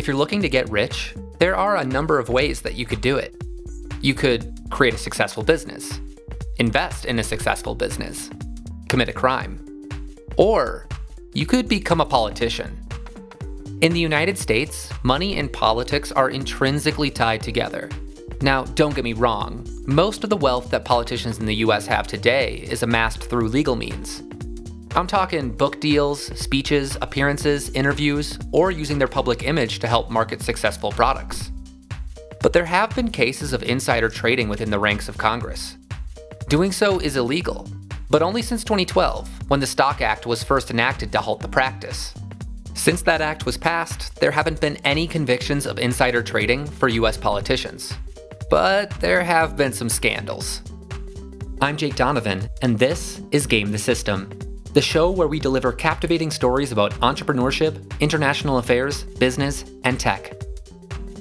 If you're looking to get rich, there are a number of ways that you could do it. You could create a successful business, invest in a successful business, commit a crime, or you could become a politician. In the United States, money and politics are intrinsically tied together. Now, don't get me wrong, most of the wealth that politicians in the US have today is amassed through legal means. I'm talking book deals, speeches, appearances, interviews, or using their public image to help market successful products. But there have been cases of insider trading within the ranks of Congress. Doing so is illegal, but only since 2012, when the Stock Act was first enacted to halt the practice. Since that act was passed, there haven't been any convictions of insider trading for US politicians but there have been some scandals. I'm Jake Donovan, and this is Game the System, the show where we deliver captivating stories about entrepreneurship, international affairs, business, and tech.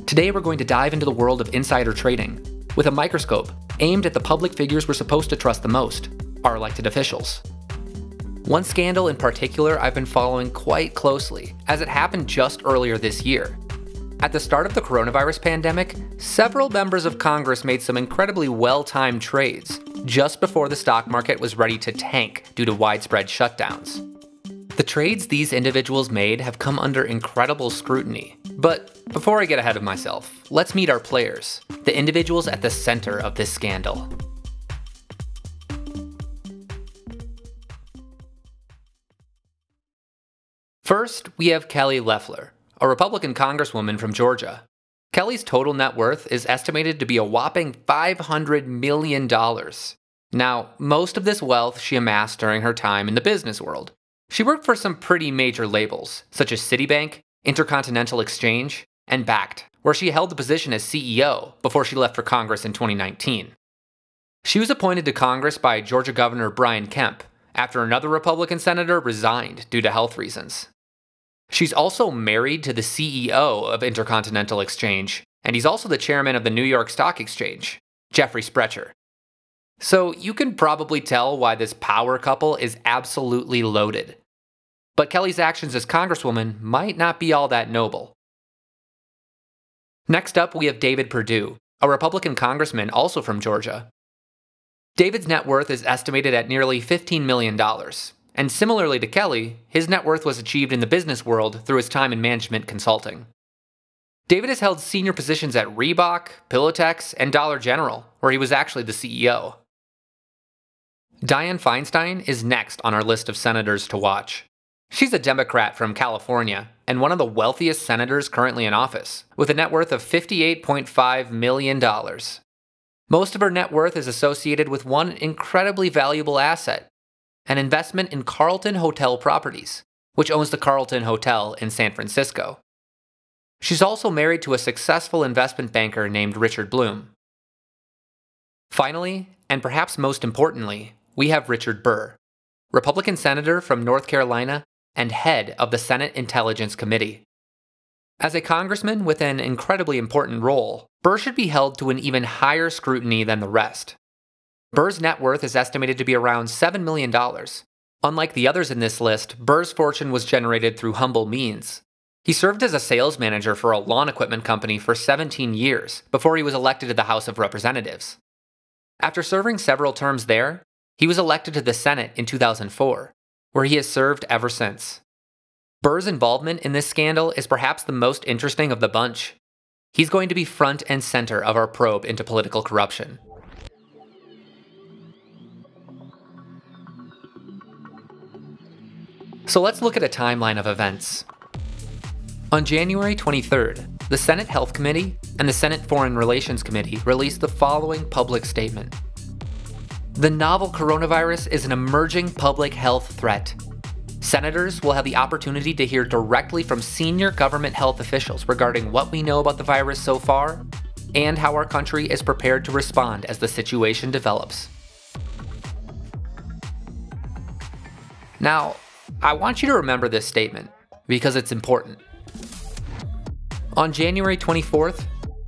Today, we're going to dive into the world of insider trading with a microscope aimed at the public figures we're supposed to trust the most our elected officials. One scandal in particular I've been following quite closely, as it happened just earlier this year at the start of the coronavirus pandemic, several members of Congress made some incredibly well timed trades just before the stock market was ready to tank due to widespread shutdowns. The trades these individuals made have come under incredible scrutiny. But before I get ahead of myself, let's meet our players, the individuals at the center of this scandal. First, we have Kelly Loeffler, a Republican congresswoman from Georgia. Kelly's total net worth is estimated to be a whopping $500 million. Now, most of this wealth she amassed during her time in the business world. She worked for some pretty major labels, such as Citibank, Intercontinental Exchange, and Bakkt, where she held the position as CEO before she left for Congress in 2019. She was appointed to Congress by Georgia Governor Brian Kemp after another Republican senator resigned due to health reasons. She's also married to the CEO of Intercontinental Exchange, and he's also the chairman of the New York Stock Exchange, Jeffrey Sprecher. So you can probably tell why this power couple is absolutely loaded. But Kelly's actions as Congresswoman might not be all that noble. Next up, we have David Perdue, a Republican congressman also from Georgia. David's net worth is estimated at nearly $15 million, and similarly to Kelly, his net worth was achieved in the business world through his time in management consulting. David has held senior positions at Reebok, Pillowtex, and Dollar General, where he was actually the CEO. Dianne Feinstein is next on our list of senators to watch. She's a Democrat from California and one of the wealthiest senators currently in office, with a net worth of $58.5 million. Most of her net worth is associated with one incredibly valuable asset an investment in Carlton Hotel Properties, which owns the Carlton Hotel in San Francisco. She's also married to a successful investment banker named Richard Blum. Finally, and perhaps most importantly, we have Richard Burr, Republican Senator from North Carolina and head of the Senate Intelligence Committee. As a congressman with an incredibly important role, Burr should be held to an even higher scrutiny than the rest. Burr's net worth is estimated to be around $7 million. Unlike the others in this list, Burr's fortune was generated through humble means. He served as a sales manager for a lawn equipment company for 17 years before he was elected to the House of Representatives. After serving several terms there, he was elected to the Senate in 2004, where he has served ever since. Burr's involvement in this scandal is perhaps the most interesting of the bunch. He's going to be front and center of our probe into political corruption. So let's look at a timeline of events. On January 23rd, the Senate Health Committee and the Senate Foreign Relations Committee released the following public statement The novel coronavirus is an emerging public health threat. Senators will have the opportunity to hear directly from senior government health officials regarding what we know about the virus so far and how our country is prepared to respond as the situation develops. Now, I want you to remember this statement because it's important. On January 24th,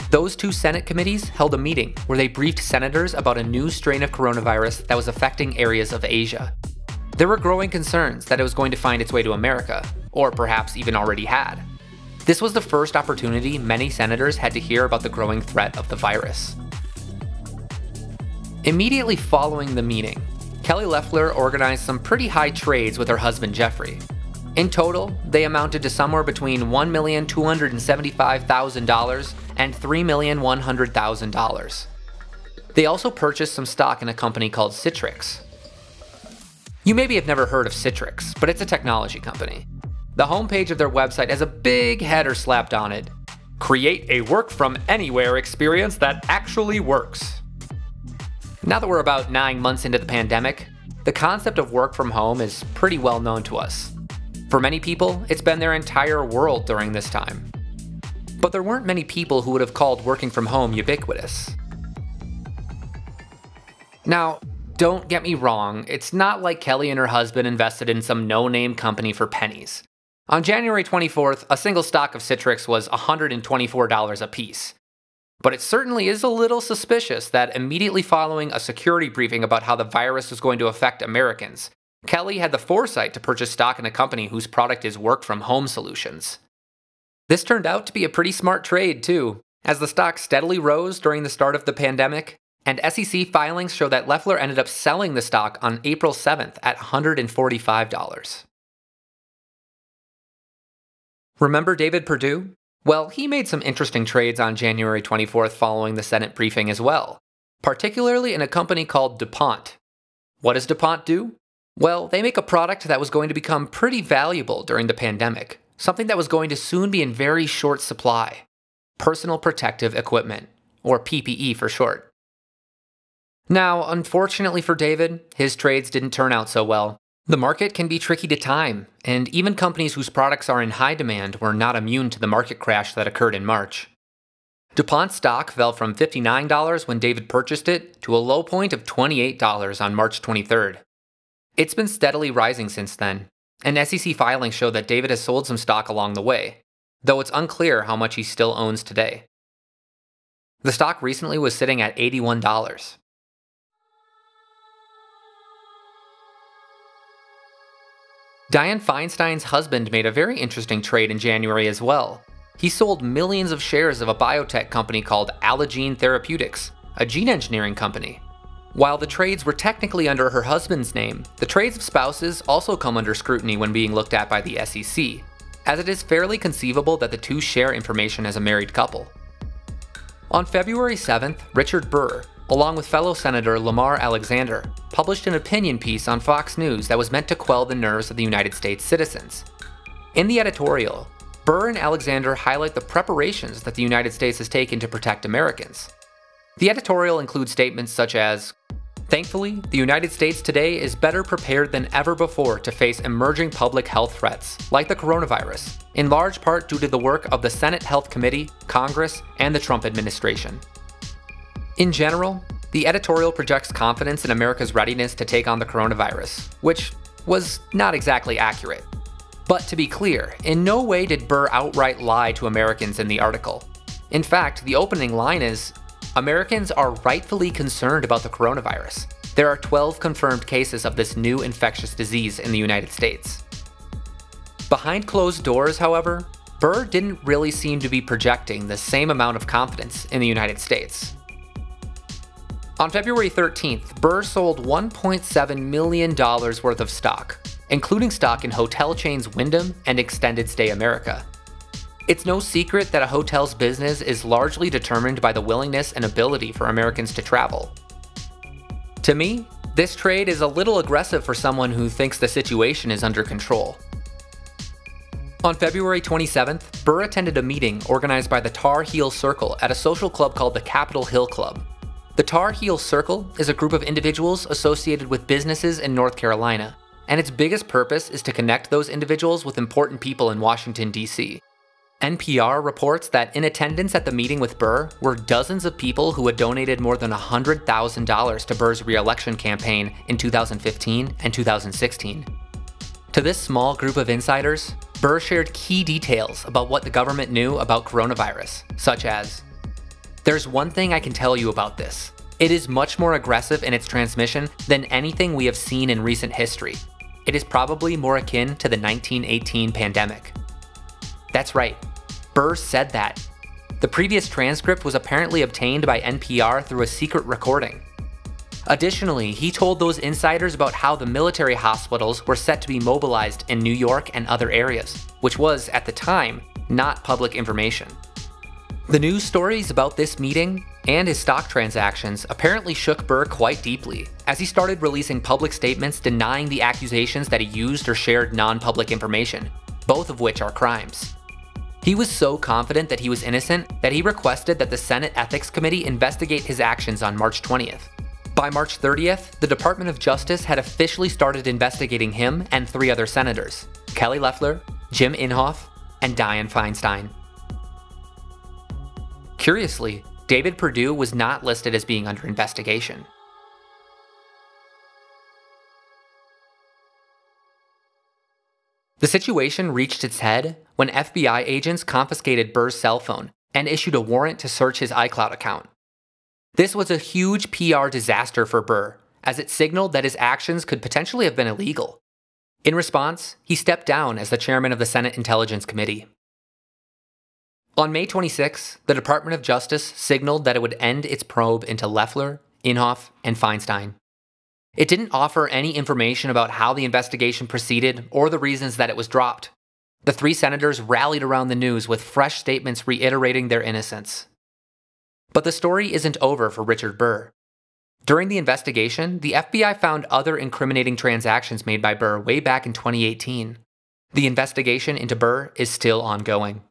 those two Senate committees held a meeting where they briefed senators about a new strain of coronavirus that was affecting areas of Asia. There were growing concerns that it was going to find its way to America, or perhaps even already had. This was the first opportunity many senators had to hear about the growing threat of the virus. Immediately following the meeting, Kelly Loeffler organized some pretty high trades with her husband Jeffrey. In total, they amounted to somewhere between $1,275,000 and $3,100,000. They also purchased some stock in a company called Citrix. You maybe have never heard of Citrix, but it's a technology company. The homepage of their website has a big header slapped on it Create a work from anywhere experience that actually works. Now that we're about nine months into the pandemic, the concept of work from home is pretty well known to us. For many people, it's been their entire world during this time. But there weren't many people who would have called working from home ubiquitous. Now, don't get me wrong, it's not like Kelly and her husband invested in some no name company for pennies. On January 24th, a single stock of Citrix was $124 a piece. But it certainly is a little suspicious that immediately following a security briefing about how the virus was going to affect Americans, Kelly had the foresight to purchase stock in a company whose product is work from home solutions. This turned out to be a pretty smart trade, too, as the stock steadily rose during the start of the pandemic and SEC filings show that Loeffler ended up selling the stock on April 7th at $145. Remember David Perdue? Well, he made some interesting trades on January 24th following the Senate briefing as well, particularly in a company called DuPont. What does DuPont do? Well, they make a product that was going to become pretty valuable during the pandemic, something that was going to soon be in very short supply personal protective equipment, or PPE for short. Now, unfortunately for David, his trades didn't turn out so well. The market can be tricky to time, and even companies whose products are in high demand were not immune to the market crash that occurred in March. DuPont stock fell from $59 when David purchased it to a low point of $28 on March 23rd. It's been steadily rising since then, and SEC filings show that David has sold some stock along the way, though it's unclear how much he still owns today. The stock recently was sitting at $81. Dianne Feinstein's husband made a very interesting trade in January as well. He sold millions of shares of a biotech company called Allogene Therapeutics, a gene engineering company. While the trades were technically under her husband's name, the trades of spouses also come under scrutiny when being looked at by the SEC, as it is fairly conceivable that the two share information as a married couple. On February 7th, Richard Burr, along with fellow Senator Lamar Alexander, published an opinion piece on Fox News that was meant to quell the nerves of the United States citizens. In the editorial, Burr and Alexander highlight the preparations that the United States has taken to protect Americans. The editorial includes statements such as Thankfully, the United States today is better prepared than ever before to face emerging public health threats, like the coronavirus, in large part due to the work of the Senate Health Committee, Congress, and the Trump administration. In general, the editorial projects confidence in America's readiness to take on the coronavirus, which was not exactly accurate. But to be clear, in no way did Burr outright lie to Americans in the article. In fact, the opening line is Americans are rightfully concerned about the coronavirus. There are 12 confirmed cases of this new infectious disease in the United States. Behind closed doors, however, Burr didn't really seem to be projecting the same amount of confidence in the United States. On February 13th, Burr sold $1.7 million worth of stock, including stock in hotel chains Wyndham and Extended Stay America. It's no secret that a hotel's business is largely determined by the willingness and ability for Americans to travel. To me, this trade is a little aggressive for someone who thinks the situation is under control. On February 27th, Burr attended a meeting organized by the Tar Heel Circle at a social club called the Capitol Hill Club, the Tar Heel Circle is a group of individuals associated with businesses in North Carolina, and its biggest purpose is to connect those individuals with important people in Washington, D.C. NPR reports that in attendance at the meeting with Burr were dozens of people who had donated more than $100,000 to Burr's reelection campaign in 2015 and 2016. To this small group of insiders, Burr shared key details about what the government knew about coronavirus, such as there's one thing I can tell you about this. It is much more aggressive in its transmission than anything we have seen in recent history. It is probably more akin to the 1918 pandemic. That's right, Burr said that. The previous transcript was apparently obtained by NPR through a secret recording. Additionally, he told those insiders about how the military hospitals were set to be mobilized in New York and other areas, which was, at the time, not public information. The news stories about this meeting and his stock transactions apparently shook Burr quite deeply, as he started releasing public statements denying the accusations that he used or shared non public information, both of which are crimes. He was so confident that he was innocent that he requested that the Senate Ethics Committee investigate his actions on March 20th. By March 30th, the Department of Justice had officially started investigating him and three other senators Kelly Loeffler, Jim Inhofe, and Dianne Feinstein. Curiously, David Perdue was not listed as being under investigation. The situation reached its head when FBI agents confiscated Burr's cell phone and issued a warrant to search his iCloud account. This was a huge PR disaster for Burr, as it signaled that his actions could potentially have been illegal. In response, he stepped down as the chairman of the Senate Intelligence Committee. On May 26, the Department of Justice signaled that it would end its probe into Loeffler, Inhofe, and Feinstein. It didn't offer any information about how the investigation proceeded or the reasons that it was dropped. The three senators rallied around the news with fresh statements reiterating their innocence. But the story isn't over for Richard Burr. During the investigation, the FBI found other incriminating transactions made by Burr way back in 2018. The investigation into Burr is still ongoing.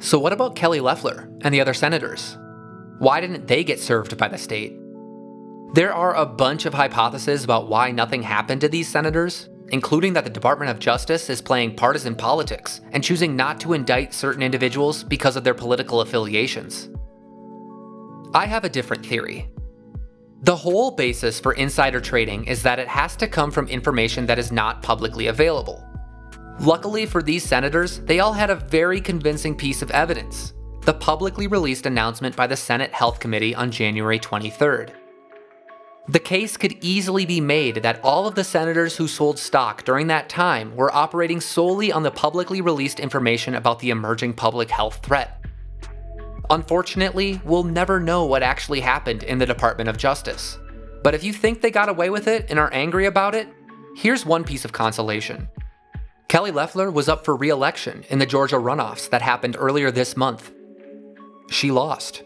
So, what about Kelly Loeffler and the other senators? Why didn't they get served by the state? There are a bunch of hypotheses about why nothing happened to these senators, including that the Department of Justice is playing partisan politics and choosing not to indict certain individuals because of their political affiliations. I have a different theory. The whole basis for insider trading is that it has to come from information that is not publicly available. Luckily for these senators, they all had a very convincing piece of evidence the publicly released announcement by the Senate Health Committee on January 23rd. The case could easily be made that all of the senators who sold stock during that time were operating solely on the publicly released information about the emerging public health threat. Unfortunately, we'll never know what actually happened in the Department of Justice. But if you think they got away with it and are angry about it, here's one piece of consolation. Kelly Loeffler was up for re election in the Georgia runoffs that happened earlier this month. She lost.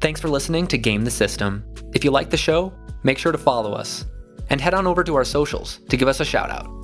Thanks for listening to Game the System. If you like the show, make sure to follow us and head on over to our socials to give us a shout out.